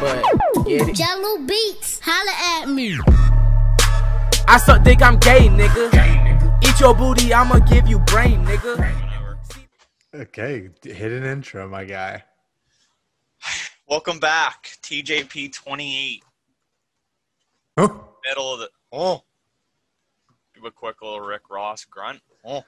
But get it. Jello Beats, holla at me. I suck dick, I'm gay, nigga. Eat your booty, I'ma give you brain, nigga. Okay, hit an intro, my guy. Welcome back, TJP 28. Oh, Middle of the. Oh. Do a quick little Rick Ross grunt. Oh.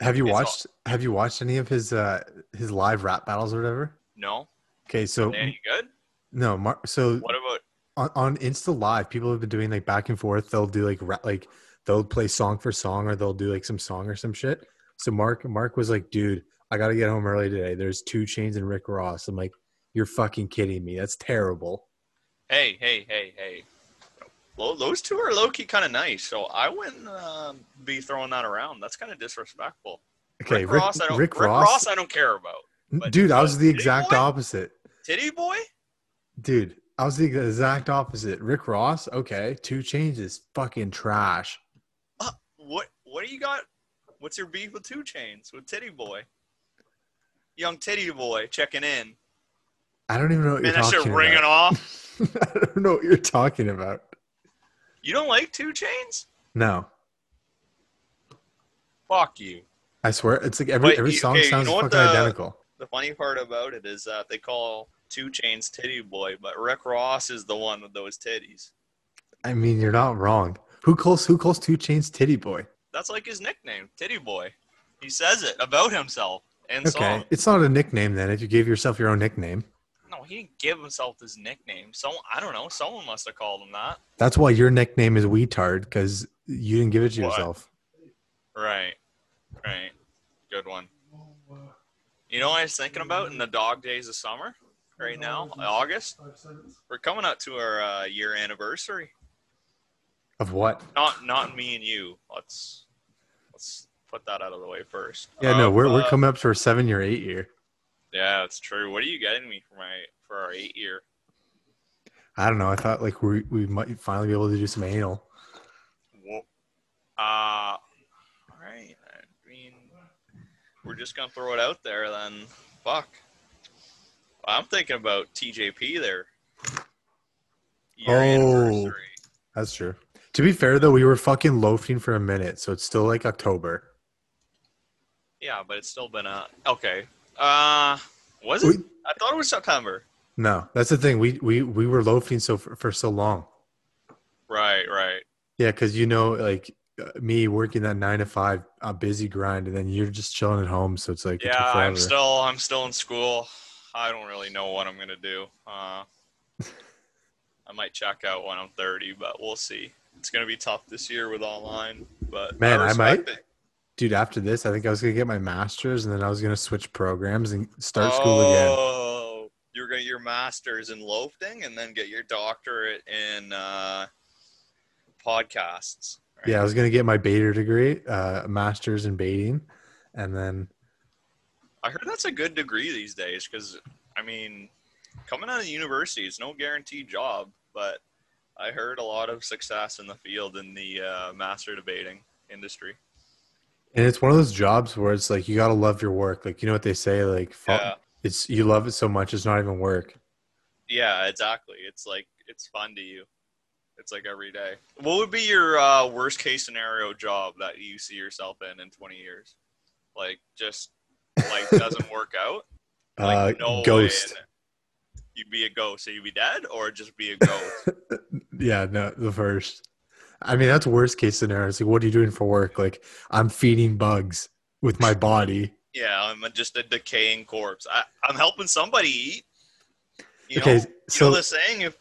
have you It's all- watched? Have you watched any of his uh his live rap battles or whatever? No? Okay, so Are you good? No, Mar- so What about. on, on Insta Live, people have been doing like back and forth. They'll do like ra- like they'll play song for song, or they'll do like some song or some shit. So Mark Mark was like, "Dude, I got to get home early today. There's 2 Chainz and Rick Ross." I'm like, "You're fucking kidding me? That's terrible." Hey, hey, hey, hey. Well, those two are low key kind of nice, so I wouldn't um, be throwing that around. That's kind of disrespectful. Okay, Rick, Rick, Ross, I don't. Rick Rick, Ross, Ross, I don't care about. but- dude, I was the exact Boy? opposite. Titty boy? Dude, I was the exact opposite. Rick Ross, okay, 2 Chainz is fucking trash. Uh, what? What do you got? What's your beef with 2 Chainz with Titty Boy? Young Titty Boy checking in. I don't even know what Man, you're that shit talking ringing about. off. I don't know what you're talking about. You don't like 2 Chainz? No, Fuck you. I swear, it's like every Wait, every you- song okay, you sounds know fucking the- identical. The funny part about it is that they call 2 Chainz Titty Boy, but Rick Ross is the one with those titties. I mean, you're not wrong. Who calls who calls 2 Chainz Titty Boy? That's like his nickname, Titty Boy. He says it about himself in Okay, song. it's not a nickname then. If you gave yourself your own nickname, No, he didn't give himself his nickname. So I don't know. Someone must have called him that. that's why your nickname is Weetard because you didn't give it to What? yourself. Right. Right. Good one. You know what I was thinking about in the dog days of summer? Right now, August. We're coming up to our uh, year anniversary. Of what? Not not me and you. Let's let's put that out of the way first. Yeah, no, Um, we're we're uh, coming up to our seven year, eight year. Yeah, that's true. What are you getting me for my for our eight year? I don't know. I thought like we we might finally be able to do some anal. Whoa. Uh, all right. I mean, we're just gonna throw it out there then. Fuck. I'm thinking about TJP there. Year Oh. That's true. To be fair though, we were fucking loafing for a minute, so it's still like October. Yeah, but it's still been a okay. Uh, was it? We- I thought it was September. No, that's the thing. We we we were loafing so for, for so long. Right, right. Yeah, because you know, like uh, me working that nine to five, a busy grind, and then you're just chilling at home. So it's like Yeah, I'm still I'm still in school. I don't really know what I'm gonna do. Uh, I might check out when I'm 30, but we'll see. It's gonna be tough this year with online, but Man, I respect might- it. dude. After this, I think I was gonna get my master's, and then I was gonna switch programs and start school again. Oh, you're gonna get your master's in loafing and then get your doctorate in uh, podcasts. right? Yeah, I was gonna get my baiter degree, uh, master's in baiting, and then I heard that's a good degree these days because, I mean, coming out of university is no guaranteed job, but I heard a lot of success in the field in the uh, master debating industry. and it's one of those jobs where it's like you gotta love your work. Like you know what they say, like Yeah. it's you love it so much it's not even work. Yeah, exactly. It's like it's fun to you. It's like every day. What would be your uh, worst case scenario job that you see yourself in in 20 years? Like just life doesn't work out. Like, uh, no ghost. You'd be a ghost. So you'd be dead or just be a ghost. Yeah, no, the first. I mean, that's worst case scenario. It's like, what are you doing for work? Like, I'm feeding bugs with my body. Yeah, I'm just a decaying corpse. I, I'm helping somebody eat. You Okay, know, so- you know the saying: if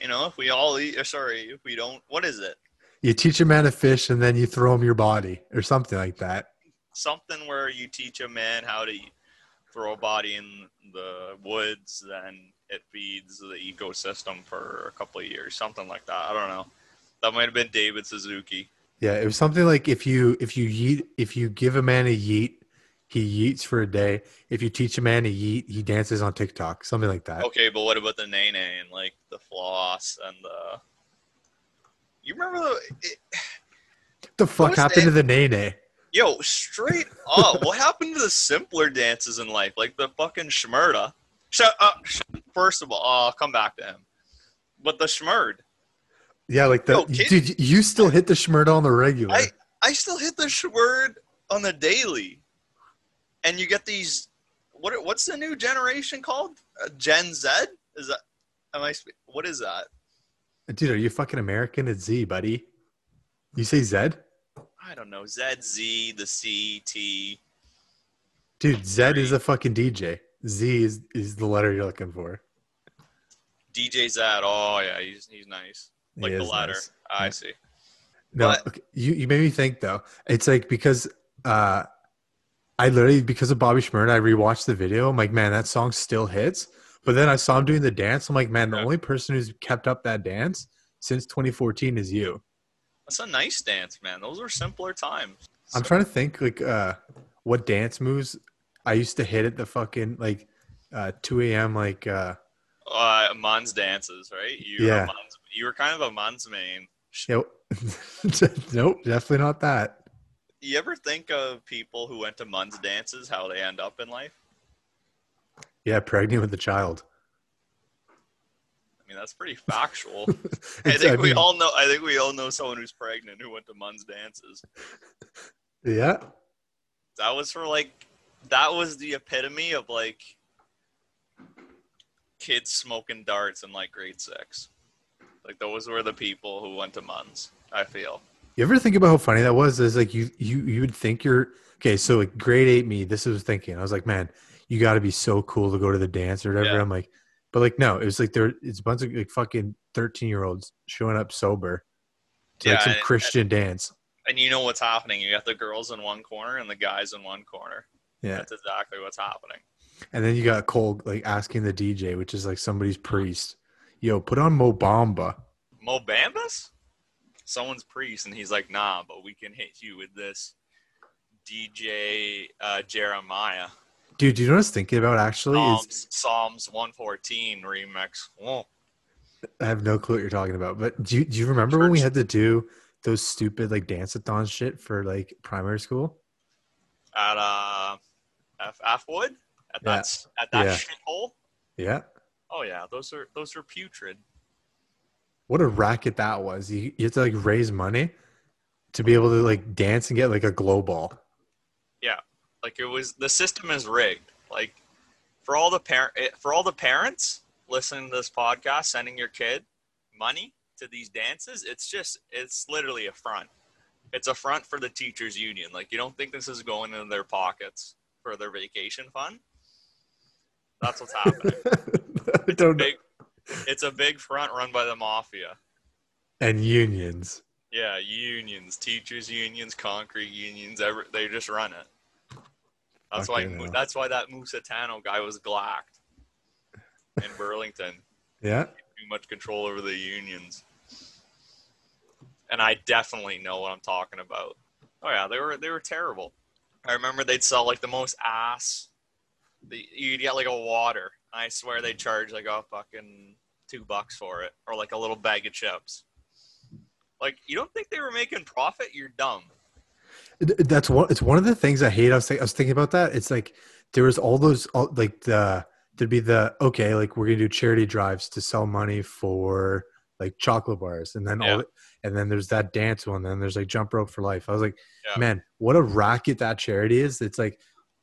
you know, if we all eat, or sorry, if we don't, what is it? You teach a man to fish, and then you throw him your body, or something like that. Something where you teach a man how to throw a body in the woods, then it feeds the ecosystem for a couple of years, something like that. I don't know. That might have been David Suzuki. Yeah, it was something like if you if you yeet if you give a man a yeet, he yeets for a day. If you teach a man to yeet, he dances on TikTok. Something like that. Okay, but what about the nae nae and like the floss and the? You remember the? It, the fuck happened to the nae nae? Yo, straight up, what happened to the simpler dances in life, like the fucking shmurda? Shut up. First of all, I'll come back to him. But the schmurd, Yeah, like the Yo, kid- dude, you still hit the schmurd on the regular. I I still hit the schmurd on the daily, and you get these. What what's the new generation called? Uh, Gen Z? Is that? Am I? What is that? dude, are you fucking American? It's Z, buddy. You say Z? I don't know. Z Z the C T. Dude, Z is a fucking DJ. Z is, is the letter you're looking for. DJ Z. Oh yeah, he's he's nice. He Like the is ladder. nice. I see. No, But- okay, you you made me think though. It's like because uh, I literally because of Bobby Shmurda, I rewatched the video. I'm like, man, that song still hits. But then I saw him doing the dance. I'm like, man, the Yeah. only person who's kept up that dance since 2014 is you. That's a nice dance, man. Those were simpler times. I'm trying to think like uh, what dance moves I used to hit at the fucking like uh, 2 a.m. like uh, Uh, Mons dances, right? You Yeah. Were Mons, you were kind of a Mons main. nope, definitely not that. You ever think of people who went to Mons dances, how they end up in life? Yeah, pregnant with a child. I mean, that's pretty factual. I think we mean, all know. I think we all know someone who's pregnant who went to Mons dances. Yeah, That was for like, that was the epitome of like kids smoking darts in like grade six. Like those were the people who went to Mons. I feel. You ever think about how funny that was? Is like you you you would think you're okay. So like grade eight me, this was thinking. I was like, man, you got to be so cool to go to the dance or whatever. Yeah. I'm like, but like no, it was like there. It's a bunch of like fucking thirteen year olds showing up sober to like some and- Christian dance. And you know what's happening. You got the girls in one corner and the guys in one corner. Yeah, That's exactly what's happening. and then you got Cole like asking the DJ, which is like somebody's priest, yo, put on Mo Bamba. Mo Bambas? Someone's priest, and he's like, nah, but we can hit you with this DJ uh, Jeremiah. Dude, do you know what I was thinking about actually? Is Psalms, Psalms 114 remix. Oh, I have no clue what you're talking about. But do you, do you remember when we had to do those stupid like dance-a-thon shit for like primary school? at uh, F, F Wood? At that, Yeah. s- at that Yeah. shithole? Yeah. Oh, yeah, those are those are putrid. What a racket that was. You, you had to like raise money to be able to like dance and get like a glow ball. Like it was the system is rigged. Like for all the parent eh, for all the parents listening to this podcast, sending your kid money to these dances, it's just it's literally a front. It's a front for the teachers union. Like you don't think this is going into their pockets for their vacation fund? That's what's happening. I don't big it's a big front run by the mafia. And unions. Yeah, unions, teachers unions, concrete unions, every, they just run it. That's why Fucking that's why that Musitano guy was glacked in Burlington. Yeah. Too much control over the unions. And I definitely know what I'm talking about. Oh yeah, they were they were terrible. I remember they'd sell like the most ass. The, you'd get like a water. I swear they'd charge like a fucking two bucks for it, or like a little bag of chips. Like you don't think they were making profit? You're dumb. That's one. It's one of the things I hate. I was, think, I was thinking about that. It's like there was all those all, like the there'd be the okay like we're gonna do charity drives to sell money for like chocolate bars, and then Yeah. all the, and then there's that dance one. Then there's like jump rope for life. I was like, Yeah. man, what a racket that charity is. It's like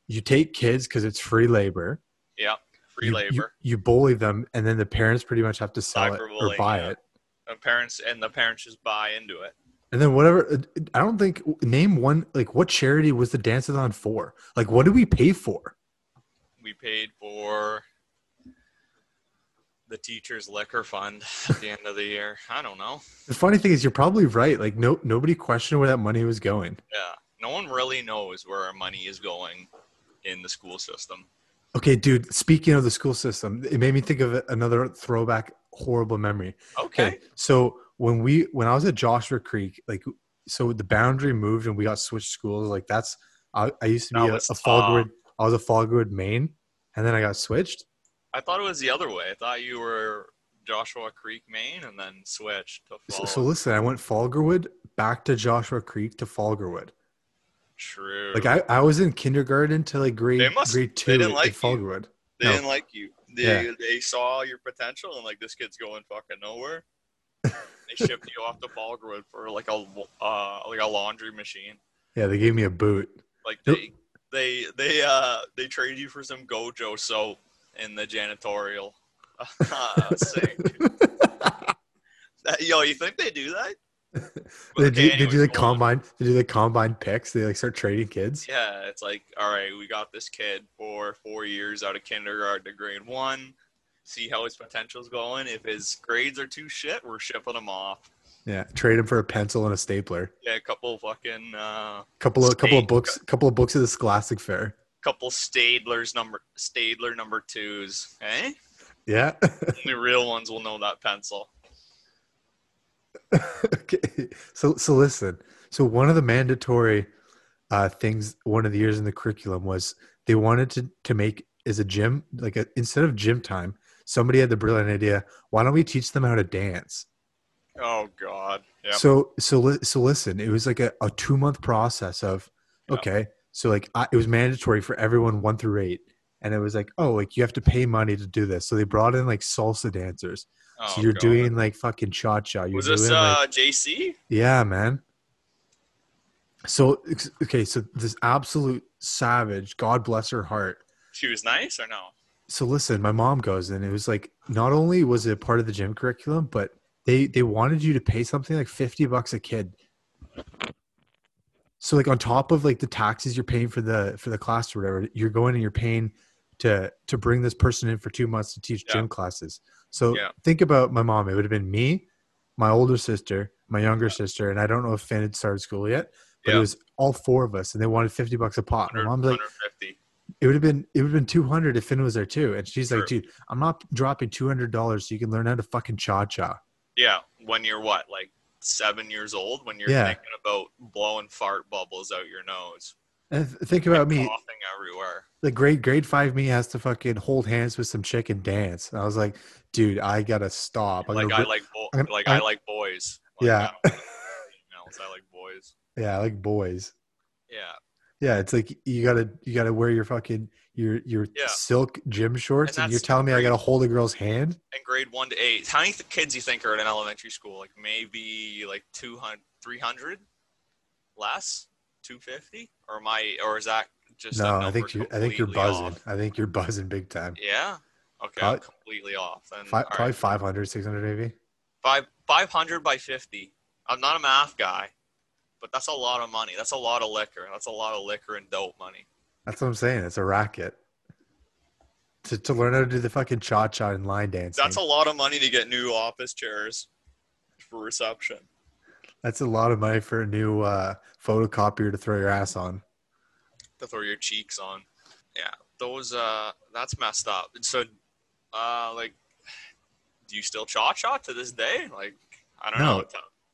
you take kids because it's free labor. Yeah, free you, labor. You, you bully them, and then the parents pretty much have to sell it or buy yeah. it. And parents and the parents just buy into it. And then whatever, uh, I don't think name one like what charity was the dance-a-thon for? Like what did we pay for? We paid for the teachers' liquor fund at the end of the year. I don't know. The funny thing is, you're probably right. Like no, nobody questioned where that money was going. Yeah, no one really knows where our money is going in the school system. Okay, dude. Speaking of the school system, it made me think of another throwback horrible memory. Okay. so when we when I was at Joshua Creek, like so the boundary moved and we got switched schools. Like that's I, I used to be That a, was a tough. Fallgood. I was a Fallgood main, and then I got switched. I thought it was the other way. I thought you were Joshua Creek, main, and then switched to So, fall. so listen, I went Falgarwood back to Joshua Creek to Falgarwood. True. Like I, I was in kindergarten to like grade They must- grade they didn't like you. Falgarwood. they no. didn't like you. They Yeah. they saw your potential and like this kid's going fucking nowhere. they shipped you off to Ballwood for like a uh like a laundry machine. Yeah, they gave me a boot. Like they they they uh they traded you for some Gojo soap in the janitorial. Sick. That- Yo, you think they do that? They Okay, do, they anyways, do the combine. They do the combine picks. They like start trading kids. Yeah, it's like, all right, we got this kid for four years out of kindergarten to grade one. See how his potential's going. If his grades are too shit, we're shipping him off. Yeah, trade him for a pencil and a stapler. Yeah, a couple fucking, uh, Couple of couple of books. Couple of books of the Scholastic Fair. couple Staedtlers number Staedtler number twos. Eh? Yeah. The real ones will know that pencil. okay. So so listen. So one of the mandatory uh, things one of the years in the curriculum was they wanted to to make is a gym like a, instead of gym time. Somebody had the brilliant idea. Why don't we teach them how to dance? Oh God. Yep. So so so listen. It was like a, a two month process of Yep. okay. So like I, it was mandatory for everyone one through eight, and it was like oh like you have to pay money to do this. So they brought in like salsa dancers. oh, so you're God. doing like fucking cha cha. You're Was doing this like, uh JC? yeah, man. So okay, so this absolute savage, God bless her heart. She was nice or no? So listen, my mom goes and it was like not only was it part of the gym curriculum, but they they wanted you to pay something like 50 bucks a kid. So like on top of like the taxes you're paying for the for the class or whatever, you're going and you're paying to to bring this person in for 2 months to teach Yeah. gym classes. So Yeah. think about my mom, it would have been me, my older sister, my younger sister, and I don't know if Finn had started school yet, but Yeah. it was all four of us and they wanted 50 bucks a pop. My mom's like 150. It would have been it would have been 200 if Finn was there too. And she's like, dude, I'm not dropping $200 so you can learn how to fucking cha cha. Yeah, when you're what, like seven years old, when you're Yeah. thinking about blowing fart bubbles out your nose, And th- think about me, coughing everywhere. the grade grade five me has to fucking hold hands with some chick and dance. And I was like, dude, I gotta stop. I'm Like I like, bo- I'm- like I'm- I like boys. Like, Yeah. I don't like females. I like boys. yeah, I like boys. Yeah, Yeah, it's like you gotta you gotta wear your fucking your your Yeah. silk gym shorts, And and, you're telling me I gotta hold a girl's hand. in grade one to eight, how many kids you think are in an elementary school? Like maybe like 200, 300 less, two fifty, or my or is that just No, I think you I think you're buzzing. off? I think you're buzzing big time. Yeah. Okay, I'm completely off. Then probably right. 500, 600 maybe. five five hundred by fifty. I'm not a math guy, but that's a lot of money. That's a lot of liquor. That's a lot of liquor and dope money. That's what I'm saying. It's a racket. To, to learn how to do the fucking cha cha and line dancing. That's a lot of money to get new office chairs for reception. That's a lot of money for a new uh, photocopier to throw your ass on. to throw your cheeks on. Yeah, those uh, that's messed up. And so, uh, like, do you still cha cha to this day? Like, I don't No. know.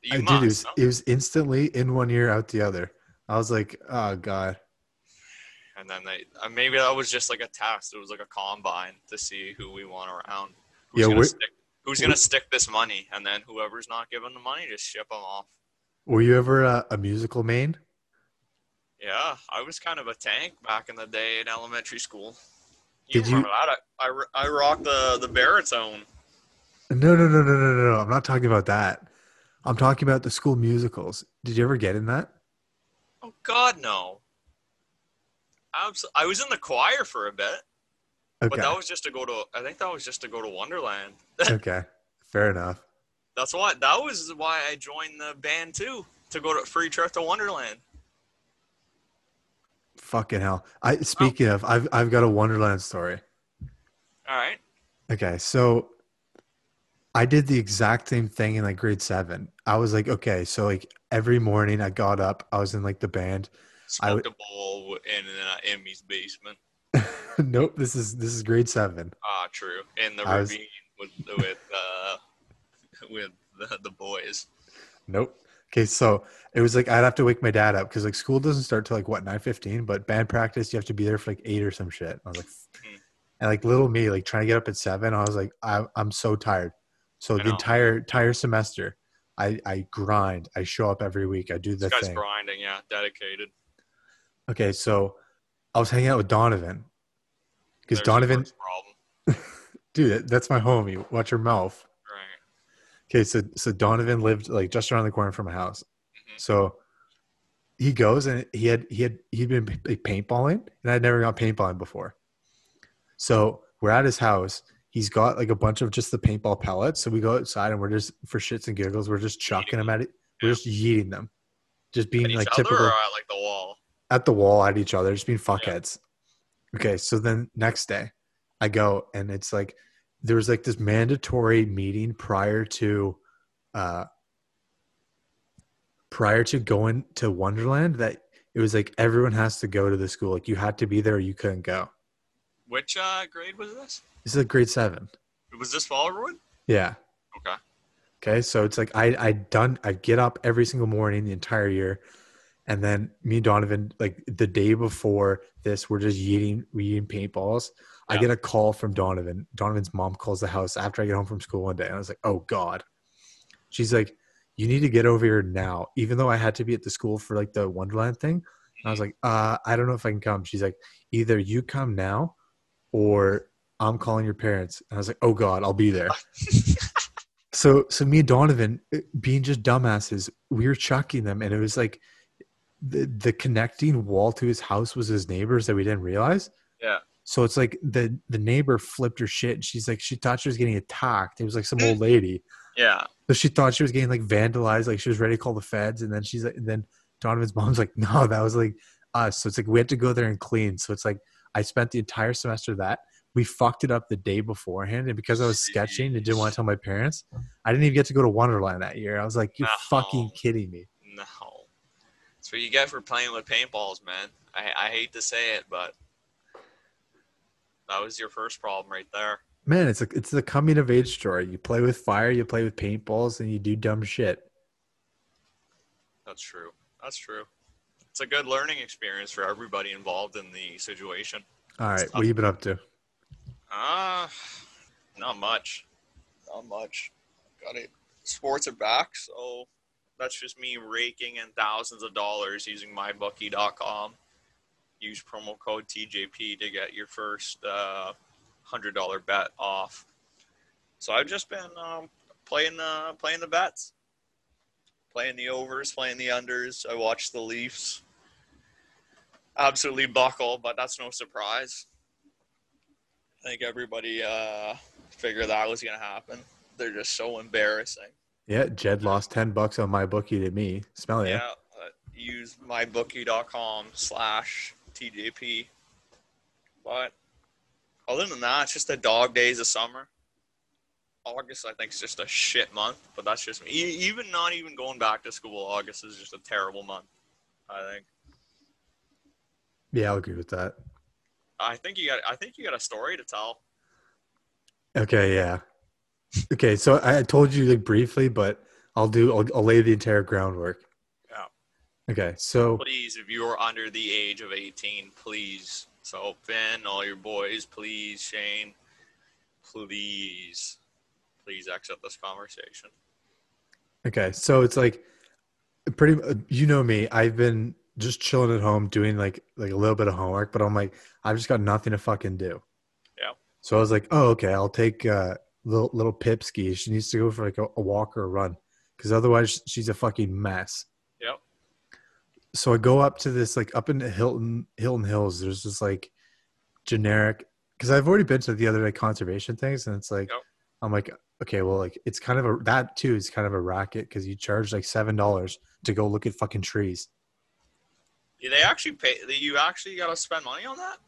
You I must. did. It was, no? it was instantly in one ear, out the other. I was like, oh god. And then they uh, maybe that was just like a test. It was like a combine to see who we want around. Who's Yeah, gonna stick? Who's gonna stick this money? And then whoever's not giving the money, just ship them off. Were you ever a, a musical main? Yeah, I was kind of a tank back in the day in elementary school. Did you- that? I, I, I rocked the the baritone. No, no, no, no, no, no, no. I'm not talking about that. I'm talking about the school musicals. Did you ever get in that? Oh God, no. I was in the choir for a bit, but that was just to go to. I think that was just to go to Wonderland. okay. Fair enough. That's why. That was why I joined the band too, to go to free trip to Wonderland. Fucking hell. I speaking of, I've I've got a Wonderland story. All right. Okay, so I did the exact same thing in like grade seven. I was like, okay, so like every morning I got up, I was in like the band. I Smoked a bowl in uh, Emmy's basement. nope, this is this is grade seven. Ah, true. In the I was- ravine with with uh, with the, the boys. Nope. Okay, so it was like I'd have to wake my dad up because like school doesn't start till like what nine fifteen, but band practice you have to be there for like eight or some shit. I was like, Hmm. and like little me like trying to get up at seven, I was like, I, I'm so tired. So I the know. entire entire semester, I I grind. I show up every week. I do the This guy's thing. grinding. Yeah, dedicated. Okay, so I was hanging out with Donovan because Donovan dude, that's my homie. Watch your mouth. Right. Okay, so so Donovan lived like just around the corner from my house. Mhm. So he goes and he had he had he'd been paintballing, and I'd never gone paintballing before. So we're at his house. He's got like a bunch of just the paintball pellets. So we go outside and we're just for shits and giggles, we're just chucking them at it. We're just yeeting them, just being like typical at like the wall? at the wall at each other, just being fuckheads. Okay, so then next day, I go and it's like there was like this mandatory meeting prior to, uh, prior to going to Wonderland that it was like everyone has to go to the school. Like you had to be there, or you couldn't go. Which uh, grade was this? This is like grade seven. Was this Wallerwood? Yeah. Okay. Okay, so it's like I I done I get up every single morning the entire year, and then me and Donovan like the day before this we're just eating we eating paintballs. I get a call from Donovan. Donovan's mom calls the house after I get home from school one day, and I was like, oh god. She's like, you need to get over here now. Even though I had to be at the school for like the Wonderland thing, and I was like, uh, I don't know if I can come. She's like, either you come now, or I'm calling your parents. And I was like, oh god, I'll be there. So, so me and Donovan, uh, being just dumbasses, we were chucking them, and it was like the the connecting wall to his house was his neighbors that we didn't realize. Yeah. So it's like the the neighbor flipped her shit. And she's like, she thought she was getting attacked. It was like some old lady. Yeah. So she thought she was getting like vandalized, like she was ready to call the feds. And then she's like, and then Donovan's mom's like, no, that was like us. So it's like we had to go there and clean. So it's like I spent the entire semester that we fucked it up the day beforehand, and because I was sketching and didn't want to tell my parents, I didn't even get to go to Wonderland that year. I was like, "You're No. fucking kidding me." No. That's what you get for playing with paintballs, man. I, I hate to say it, but that was your first problem right there. Man, it's a it's the coming of age story. You play with fire, you play with paintballs, and you do dumb shit. That's true. That's true. It's a good learning experience for everybody involved in the situation. All right, what have you been up to? Ah, not much. Not much. Got it. Sports are back, so that's just me raking in thousands of dollars using mybookie.com. Use promo code TJP to get your first uh, hundred dollar bet off. So I've just been um, playing the playing the bets, playing the overs, playing the unders. I watched the Leafs absolutely buckle, but that's no surprise. I think everybody uh, figured that was going to happen. They're just so embarrassing. Yeah, Jed lost ten bucks on my bookie to me. Smell Yeah, ya. uh, use mybookie.com slash TJP. But other than that, it's just the dog days of summer. August, I think, is just a shit month, but that's just me. E- Even not even going back to school, August is just a terrible month. I think. Yeah, I'll agree with that. I think you got. I think you got a story to tell. Okay, yeah. Okay, so I told you like briefly, but I'll do. I'll, I'll lay the entire groundwork. Yeah. Okay, so please, if you're under the age of 18, please. So, Finn, all your boys, please, Shane, please, please exit this conversation. Okay, so it's like pretty. You know me. I've been just chilling at home doing like like a little bit of homework, but I'm like I've just got nothing to fucking do. Yeah. So I was like, oh okay, I'll take uh, little little Pipsky. She needs to go for like a, a walk or a run because otherwise she's a fucking mess. Yep. So I go up to this like up in Hilton Hilton Hills. There's this like generic because I've already been to the other like conservation things, and it's like Yep. I'm like okay, well like it's kind of a that too is kind of a racket because you charge like seven dollars to go look at fucking trees. They actually pay. You actually got to spend money on that.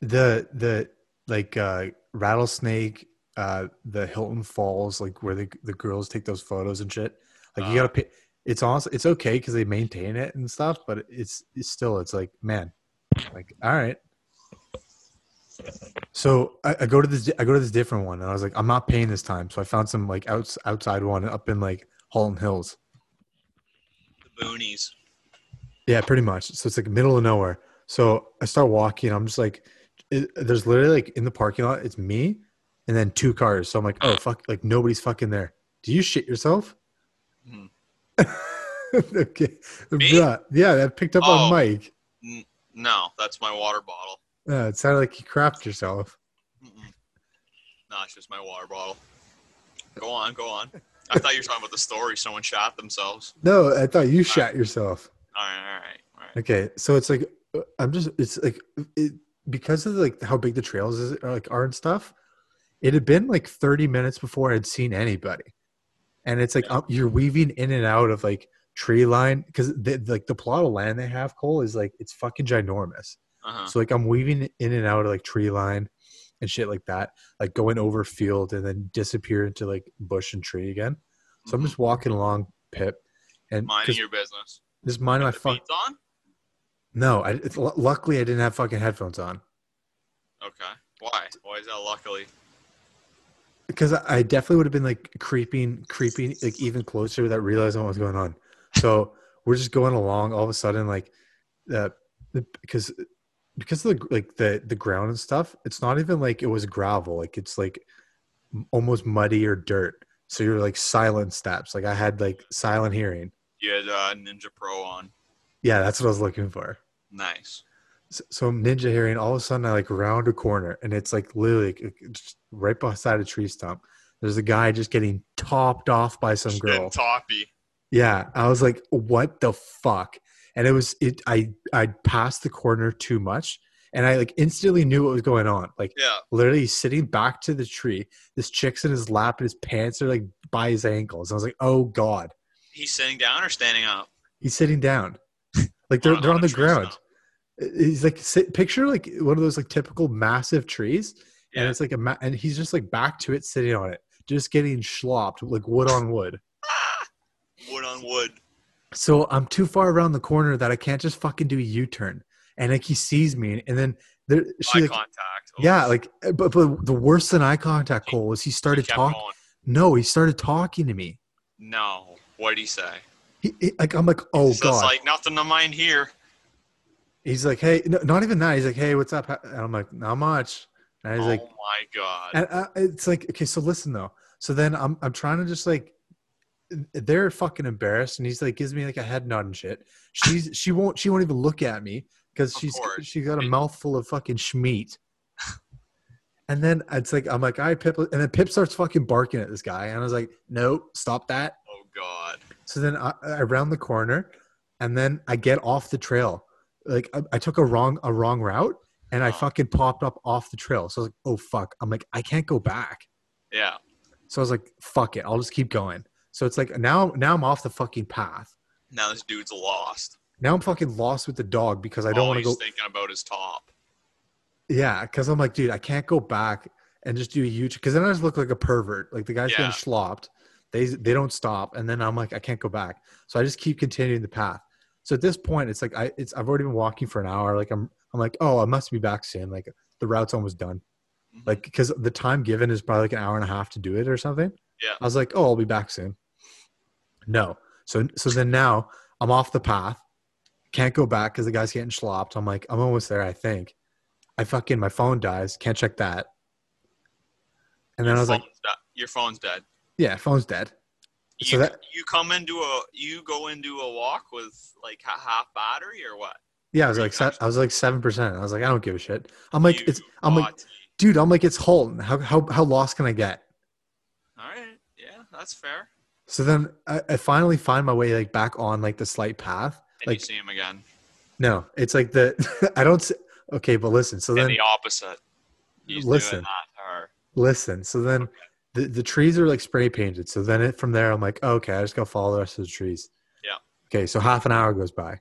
The the like uh rattlesnake, uh the Hilton Falls, like where the the girls take those photos and shit. Like you Uh. gotta pay. It's also it's okay because they maintain it and stuff, but it's it's still it's like man, like all right. So I, I go to this I go to this different one and I was like I'm not paying this time, so I found some like outs, outside one up in like Halton Hills. The boonies. Yeah, pretty much. So it's like middle of nowhere. So I start walking. I'm just like, it, there's literally like in the parking lot, it's me and then two cars. So I'm like, oh fuck, like nobody's fucking there. Do you shit yourself? Hmm. okay. Yeah, yeah, that picked up Oh. on mic. No, that's my water bottle. Uh, it sounded like you crapped yourself. Mm-mm. No, it's just my water bottle. Go on, go on. I thought you were talking about the story. Someone shot themselves. No, I thought you shot yourself. All right, all right, all right. Okay, so it's like I'm just it's like it, because of like how big the trails is are, like are and stuff. It had been like 30 minutes before I'd seen anybody, and it's like um, you're weaving in and out of like tree line because like the plot of land they have Cole is like it's fucking ginormous. Uh-huh. So like I'm weaving in and out of like tree line and shit like that, like going over field and then disappear into like bush and tree again. So I'm Mhm. just walking along Pip and minding your business. Just minding my fuck. on? No, I, it's, lu- luckily I didn't have fucking headphones on Okay. Why? Why is that luckily? because I I definitely would have been like creeping, creeping like even closer without realizing what was going on. So we're just going along. All of a sudden, like uh, the because because of the like the the ground and stuff, it's not even like it was gravel. Like it's like almost muddy or dirt. So you're like silent steps. Like I had like silent hearing. You had uh, Ninja Pro on. Yeah, that's what I was looking for. Nice. So, so ninja hearing. All of a sudden, I like round a corner, and it's like literally right beside a tree stump. There's a guy just getting topped off by some Just girl. toppy. Yeah, I was like, "What the fuck?" And it was it. I I passed the corner too much, and I like instantly knew what was going on. Like Yeah. literally sitting back to the tree. This chick's in his lap, and his pants are like by his ankles. I was like, "Oh god." He's sitting down or standing up? He's sitting down, like they're On- they're on on the ground. stump. He's like sit, picture like one of those like typical massive trees, and it's like a ma- and he's just like back to it, sitting on it, just getting slopped like wood on wood. Wood on wood. So I'm too far around the corner that I can't just fucking do a U-turn, and like he sees me, and then there she Eye like contact. Oh, yeah like but but the worse than eye contact Cole was he started talking. No, he started talking to me. No. What did he say? He, he- like I'm like oh It's just god. like nothing to mind here. he's like hey no, not even that. He's like hey what's up? And I'm like not much. And he's oh like my god. And uh, it's like, okay, so listen though. So then I'm I'm trying to just like they're fucking embarrassed, and he's like gives me like a head nod and shit. She's she won't she won't even look at me because she's course. she got a mouthful of fucking schmeat. And then it's like I'm like, all right, Pip, and then Pip starts fucking barking at this guy, and I was like, no, stop that. God. So then I, I round the corner, and then I get off the trail. Like I, I took a wrong a wrong route, and I Oh. fucking popped up off the trail. So I was like, oh fuck. I'm like, I can't go back. Yeah. So I was like, fuck it, I'll just keep going. So it's like now now I'm off the fucking path. Now this dude's lost. Now I'm fucking lost with the dog because I don't want to go. thinking about his top. Yeah, because I'm like, dude, I can't go back and just do a huge. Because then I just look like a pervert. Like the guy's Yeah. getting slopped. They they don't stop, and then I'm like, I can't go back. So I just keep continuing the path. So at this point, it's like I it's I've already been walking for an hour. Like I'm I'm like, oh, I must be back soon. Like the route's almost done. Mhm. Like because the time given is probably like an hour and a half to do it or something. Yeah. I was like, oh, I'll be back soon. No. So so then now I'm off the path. Can't go back because the guy's getting slopped. I'm like, I'm almost there, I think. I fucking my phone dies. Can't check that. And then Your I was like, dead. your phone's dead. Yeah, phone's dead. You, So that- you come into a you go into a walk with like ha- half battery or what? Yeah, I was like. I was like seven percent. I was like, I don't give a shit. I'm like, You it's, I'm like, dude, I'm like, it's Halton. How how how lost can I get? all right, yeah, that's fair. So then I, I finally find my way like back on like the slight path. And Like- you see him again. No, it's like the I don't. s- Okay, but listen. So And then the opposite. He's Listen. listen. So then the the trees are like spray painted. So then it, from there, I'm like, oh, okay, I just gotta follow the rest of the trees. Yeah. Okay, so half an hour goes by.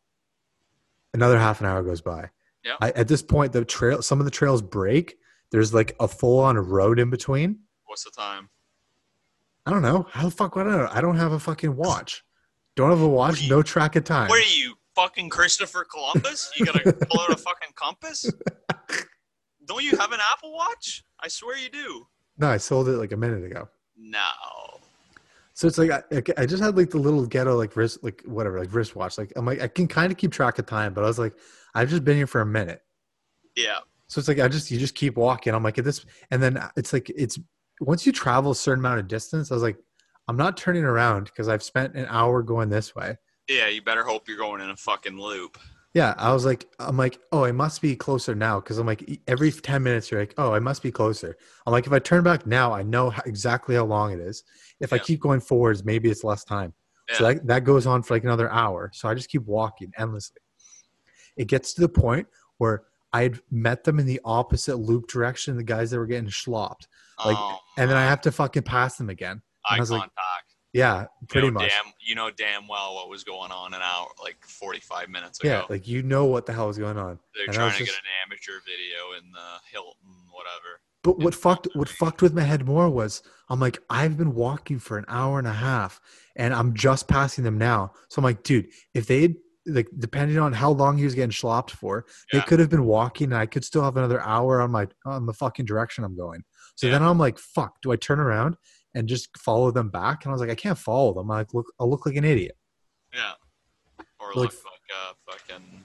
Another half an hour goes by. Yeah. I, at this point, the trail, some of the trails break. There's like a full on road in between. What's the time? I don't know. How the fuck would I know? I don't have a fucking watch. Don't have a watch. You- no track of time. What are you, fucking Christopher Columbus? You gotta pull out a fucking compass? Don't you have an Apple Watch? I swear you do. No, I sold it like a minute ago. No. So it's like I, I just had like the little ghetto like wrist like whatever like wristwatch. Like I'm like I can kind of keep track of time, but I was like I've just been here for a minute. Yeah. So it's like I just you just keep walking. I'm like at this, and then it's like it's once you travel a certain amount of distance. I was like I'm not turning around because I've spent an hour going this way. Yeah, you better hope you're going in a fucking loop. Yeah, I was like, I'm like, oh, I must be closer now because I'm like, every ten minutes you're like, oh, I must be closer. I'm like, if I turn back now, I know how, exactly how long it is. If I keep going forwards, maybe it's less time. So that that goes on for like another hour. So I just keep walking endlessly. It gets to the point where I had met them in the opposite loop direction, the guys that were getting schlopped, like, Oh, and then I have to fucking pass them again. eye I was like, contact. Yeah, pretty you know much. Damn, you know damn well what was going on an hour, like 45 minutes ago. Yeah, like you know what the hell is going on. They're and trying to just- get an amateur video in the Hilton, whatever. But what fucked what fucked with my head more was I'm like I've been walking for an hour and a half and I'm just passing them now. So I'm like, dude, if they like depending on how long he was getting schlopped for, they could have been walking and I could still have another hour on my on the fucking direction I'm going. So Yeah. then I'm like, fuck, do I turn around and just follow them back? And I was like, I can't follow them. I like look I'll look like an idiot. Yeah. Or Like- look like a fucking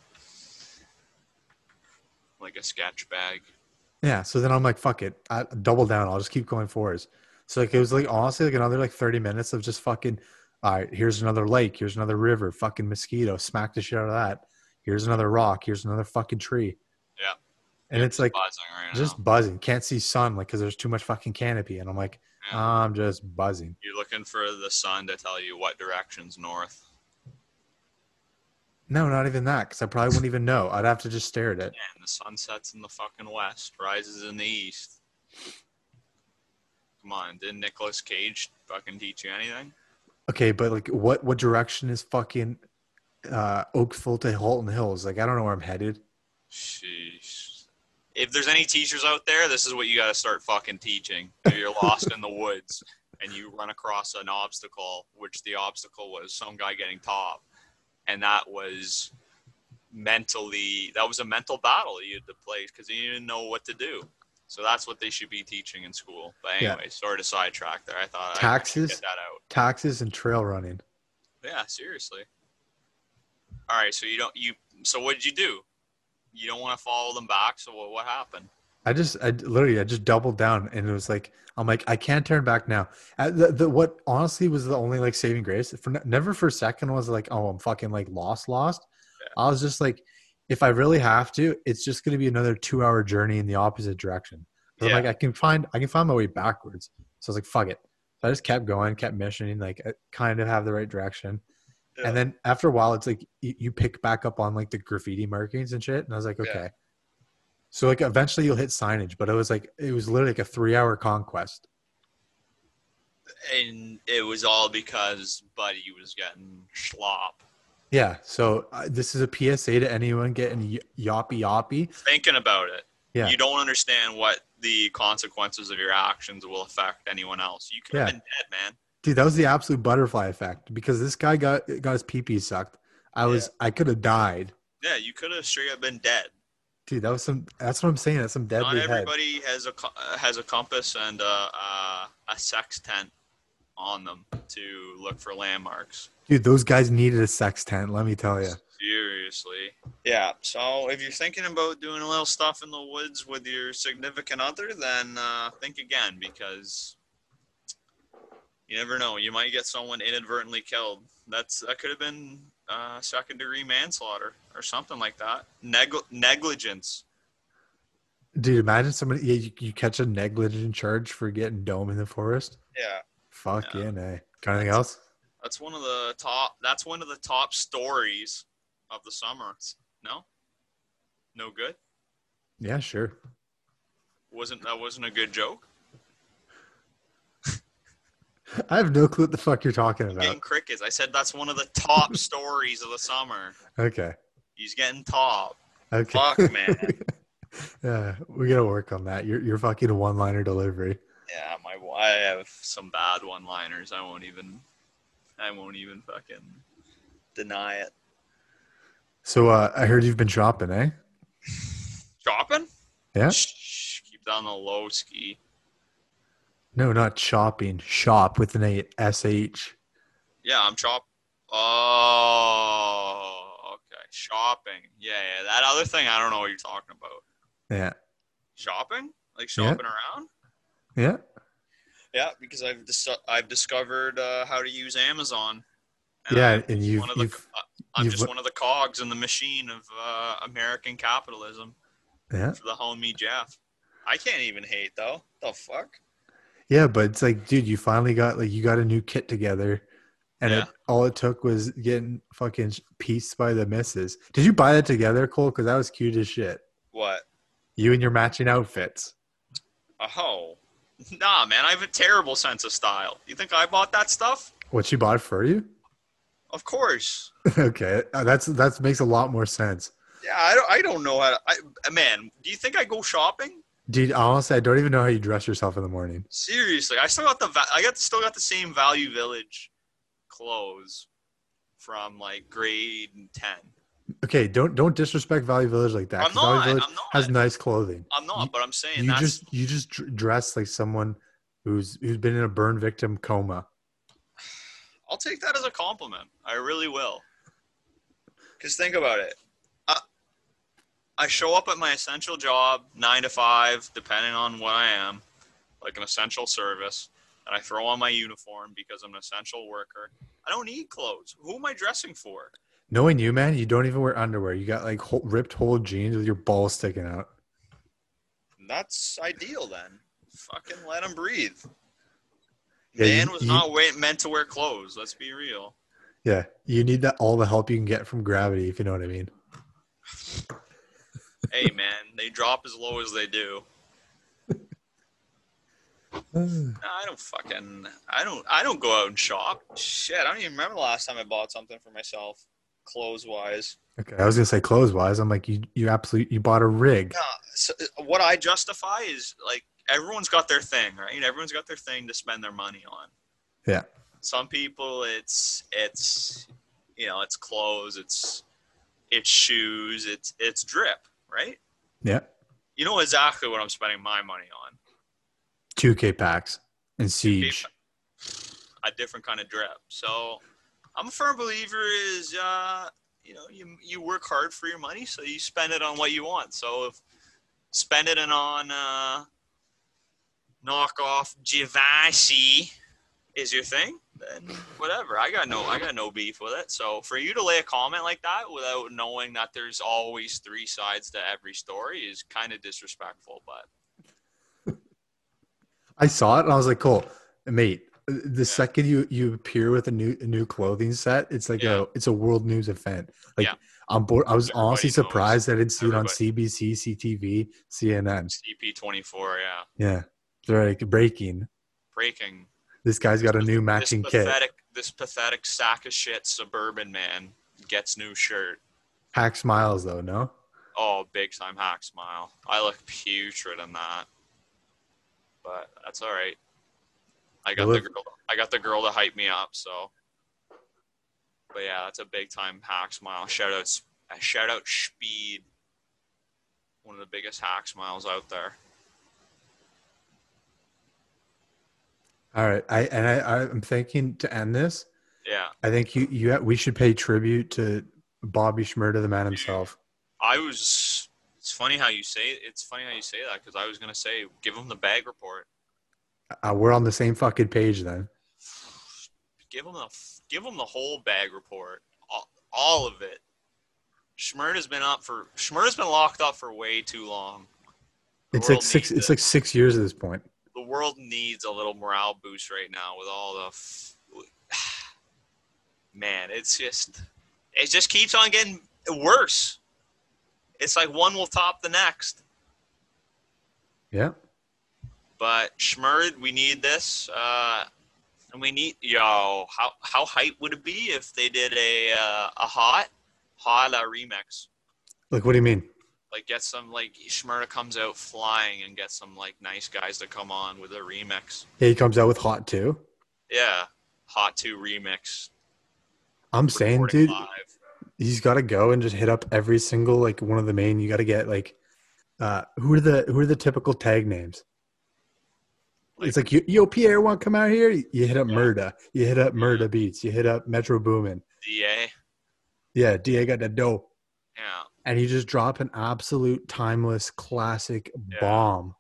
like a sketch bag. Yeah. So then I'm like, fuck it. I double down. I'll just keep going forwards. So like it was like honestly like another like 30 minutes of just fucking all right, here's another lake, here's another river, fucking mosquito, smack the shit out of that. Here's another rock, here's another fucking tree. Yeah. And it's like buzzing right just now. buzzing. Can't see sun like because there's too much fucking canopy. And I'm like, Yeah. I'm just buzzing. You're looking for the sun to tell you what direction's north. No, not even that, because I probably wouldn't even know. I'd have to just stare at it. And the sun sets in the fucking west, rises in the east. Come on, didn't Nicolas Cage fucking teach you anything? Okay, but like what what direction is fucking uh Oakville to Halton Hills? Like I don't know where I'm headed. Sheesh. If there's any teachers out there, this is what you got to start fucking teaching. If you're lost in the woods and you run across an obstacle, which the obstacle was some guy getting top, and that was mentally that was a mental battle you had to play because you didn't know what to do. So that's what they should be teaching in school. But Yeah. anyway, sorry to sidetrack there. I thought I Taxes? get that out. Taxes and trail running. Yeah, seriously. All right, so you don't you so what did you do? You don't want to follow them back. So what, what happened? I just, I literally, I just doubled down, and it was like, I'm like, I can't turn back now. Uh, the, the what honestly was the only like saving grace for never for a second was like, oh, I'm fucking like lost, lost. I was just like, if I really have to, it's just gonna be another two hour journey in the opposite direction. I'm Yeah. like, I can find, I can find my way backwards. So I was like, fuck it. So I just kept going, kept missioning, like I kind of have the right direction. Yeah. And then after a while, it's like you, pick back up on like the graffiti markings and shit. And I was like, Yeah. okay. So like eventually you'll hit signage, but it was like it was literally like a three hour conquest. And it was all because Buddy was getting slop. Yeah. So uh, this is a PSA to anyone getting y- yoppy yoppy. Thinking about it, Yeah. you don't understand what the consequences of your actions will affect anyone else. You could have Yeah. been dead, man. Dude, that was the absolute butterfly effect because this guy got got his pee pee sucked. I was I could have died. Yeah, you could have straight up been dead. Dude, that was some. That's what I'm saying. That's some Not deadly head. everybody has a uh, has a compass and a, a, a sex tent on them to look for landmarks. Dude, those guys needed a sex tent. Let me tell you. Seriously. Yeah. So if you're thinking about doing a little stuff in the woods with your significant other, then uh, think again because you never know. You might get someone inadvertently killed. That's that could have been uh, second degree manslaughter or something like that. Negl- negligence. Dude, imagine somebody yeah, you, you catch a negligent charge for getting dome in the forest. Yeah. Fuck Yeah. yeah. Got anything else? That's one of the top. That's one of the top stories of the summer. No. No good. Yeah, sure. Wasn't that wasn't a good joke? I have no clue what the fuck you're talking Getting about. crickets. I said that's one of the top stories of the summer. Okay. He's getting top. Okay. Fuck, man. yeah, we gotta work on that. Your your fucking a one liner delivery. Yeah, my I have some bad one-liners. I won't even. I won't even fucking deny it. So uh I heard you've been shopping, eh? Shopping? Yeah? Shh, keep down the low ski. No, not shopping. Shop with an A S H. Yeah, I'm shop. Oh, okay. Shopping. Yeah, yeah. That other thing, I don't know what you're talking about. Yeah. Shopping? Like Yeah. shopping around? Yeah. Yeah, because I've dis- I've discovered uh, how to use Amazon. Yeah, I- and you've- one of the, you've- I- I'm You've- just one of the cogs in the machine of uh, American capitalism Yeah. for the homie Jeff. I can't even hate though. The fuck? Yeah, but it's like, dude, you finally got like you got a new kit together, and it all it took was getting fucking pieced by the misses. Did you buy that together, Cole? Because that was cute as shit. What? You and your matching outfits. Oh, nah, man. I have a terrible sense of style. You think I bought that stuff? What she bought for you? Of course. okay, uh, that's that makes a lot more sense. Yeah, I don't, I don't know how to. I, man, do you think I go shopping? Dude, honestly, I don't even know how you dress yourself in the morning. Seriously, I still got the I got still got the same Value Village clothes from like grade ten. Okay, don't don't disrespect Value Village like that. I'm not, Valley Village I'm not. has nice clothing. I'm not, but I'm saying You just you just dress like someone who's who's been in a burn victim coma. I'll take that as a compliment. I really will. Because think about it. I, I show up at my essential job, nine to five, depending on what I am, like an essential service, and I throw on my uniform because I'm an essential worker. I don't need clothes. Who am I dressing for? Knowing you, man, you don't even wear underwear. You got like whole, ripped whole jeans with your balls sticking out. That's ideal then. Fucking let him breathe. Yeah, you- Man was you- not wa- meant to wear clothes. Let's be real. Yeah, you need that all the help you can get from gravity, if you know what I mean. Hey man, they drop as low as they do. No, I don't fucking I don't I don't go out and shop. Shit, I don't even remember the last time I bought something for myself, clothes wise. Okay, I was gonna say clothes wise. I'm like, you you absolutely you bought a rig. No, so uh, what I justify is like everyone's got their thing, right? Everyone's got their thing to spend their money on. Yeah. Some people it's it's you know, it's clothes, it's it's shoes, it's it's drip, right? Yeah, You know exactly what I'm spending my money on. two K packs and siege. a different kind of drip. So I'm a firm believer is uh, you know you you work hard for your money, so you spend it on what you want. So if spend it on uh, knockoff Givenchy is your thing, then whatever. I got no I got no beef with it. So for you to lay a comment like that without knowing that there's always three sides to every story is kind of disrespectful. But I saw it and I was like, cool, mate. The second you you appear with a new a new clothing set, it's like Yeah. a it's a world news event. Like Yeah. I'm bored. I was Everybody honestly knows. surprised I didn't see it on CBC, CTV, CNN. CP24, yeah, Yeah, they're like breaking. breaking. This guy's got a new matching this kit. This pathetic sack of shit suburban man gets new shirt. Hack smiles though, no? Oh, big time hack smile. I look putrid in that, but that's all right. I got the girl. I got the girl to hype me up. So, but yeah, that's a big time hack smile. Shout out, uh, shout out Speed. One of the biggest hack smiles out there. All right, I and I I'm thinking to end this. Yeah, I think you you we should pay tribute to Bobby Shmurda, the man himself. I was. It's funny how you say. It's funny how you say that because I was gonna say give him the bag report. Uh, we're on the same fucking page then. give him the give him the whole bag report, all, all of it. Shmurd has been up for Shmurd has been locked up for way too long. The It's like six. It's it. like six years at this point. The world needs a little morale boost right now with all the. F- Man, it's just it just keeps on getting worse. It's like one will top the next. Yeah. But Shmurd, we need this. Uh, and we need yo. How how hype would it be if they did a uh, a hot hot uh, remix? Like, what do you mean? Like get some like Shmurda comes out flying and get some like nice guys to come on with a remix. Yeah, he comes out with hot Two. Yeah, hot two remix. I'm saying, dude, live. he's got to go and just hit up every single like one of the main. You got to get like, uh, who are the who are the typical tag names? it's like yo, yo Pierre want to come out here? You hit up Yeah. Murda. You hit up Murda Beats. You hit up Metro Boomin. Da. Yeah, Da got the dope, Yeah, and you just drop an absolute timeless classic Yeah. bomb.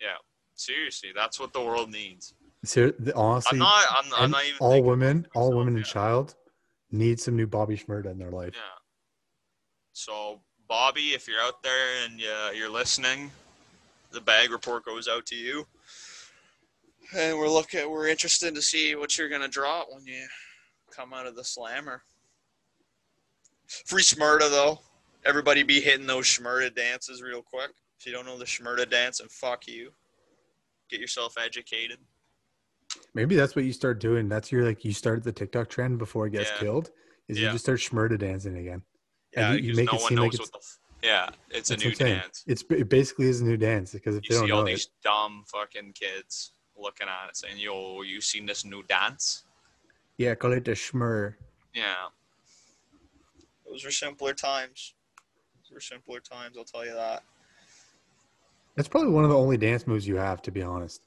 yeah. Seriously, that's what the world needs. Ser- the- honestly, I'm not. I'm, I'm not even. all women, about all myself, women and child, need some new Bobby Shmurda in their life. Yeah. So, Bobby, if you're out there and uh, you're listening, the bag report goes out to you. And we're looking, we're interested to see what you're gonna drop when you come out of the slammer. Free Shmurda though. Everybody be hitting those Shmurda dances real quick. If you don't know the Shmurda dance, and fuck you. Get yourself educated. Maybe that's what you start doing. That's your like you start the TikTok trend before it gets Yeah. killed. Is Yeah. you just start Shmurda dancing again. And Yeah, you- you make no it seem like it's- the. F- yeah, it's a new what dance. It's it basically is a new dance because if You they don't see all know these it, dumb fucking kids looking at it saying, "Yo, you seen this new dance?" yeah, call it the Shmur. Yeah. Those were simpler times. Those were simpler times, I'll tell you that. That's probably one of the only dance moves you have, to be honest.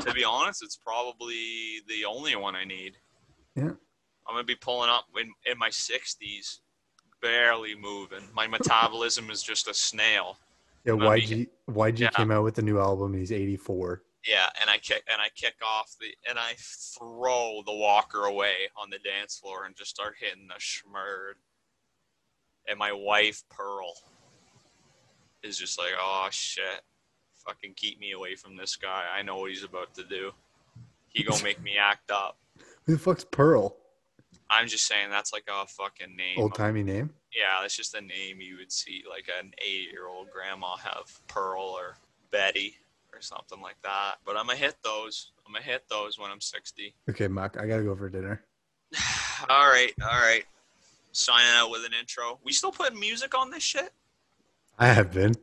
To be honest, it's probably the only one I need. Yeah. I'm gonna be pulling up in, in my 60s, barely moving. My metabolism is just a snail. Yeah, Well, YG YG yeah. came out with the new album. He's 84. Yeah, and I kick and I kick off the and I throw the walker away on the dance floor and just start hitting the schmurd. And my wife Pearl is just like, oh shit, fucking keep me away from this guy. I know what he's about to do. He gonna make me act up. Who the fuck's Pearl? I'm just saying that's like a fucking name. Old timey name. Yeah, that's just a name you would see like an eight-year-old grandma have Pearl or Betty or something like that. But I'm gonna hit those. I'm gonna hit those when I'm 60. Okay, Mac, I gotta go for dinner. all right, all right. Signing out with an intro. We still putting music on this shit? I have been.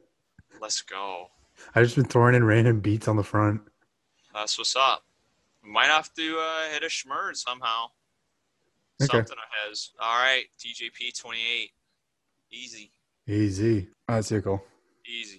Let's go. I've just been throwing in random beats on the front. That's what's up. Might have to uh, hit a schmurd somehow. Okay. Something has. All right, DJP 28. Easy, Easy. That's cool. easy.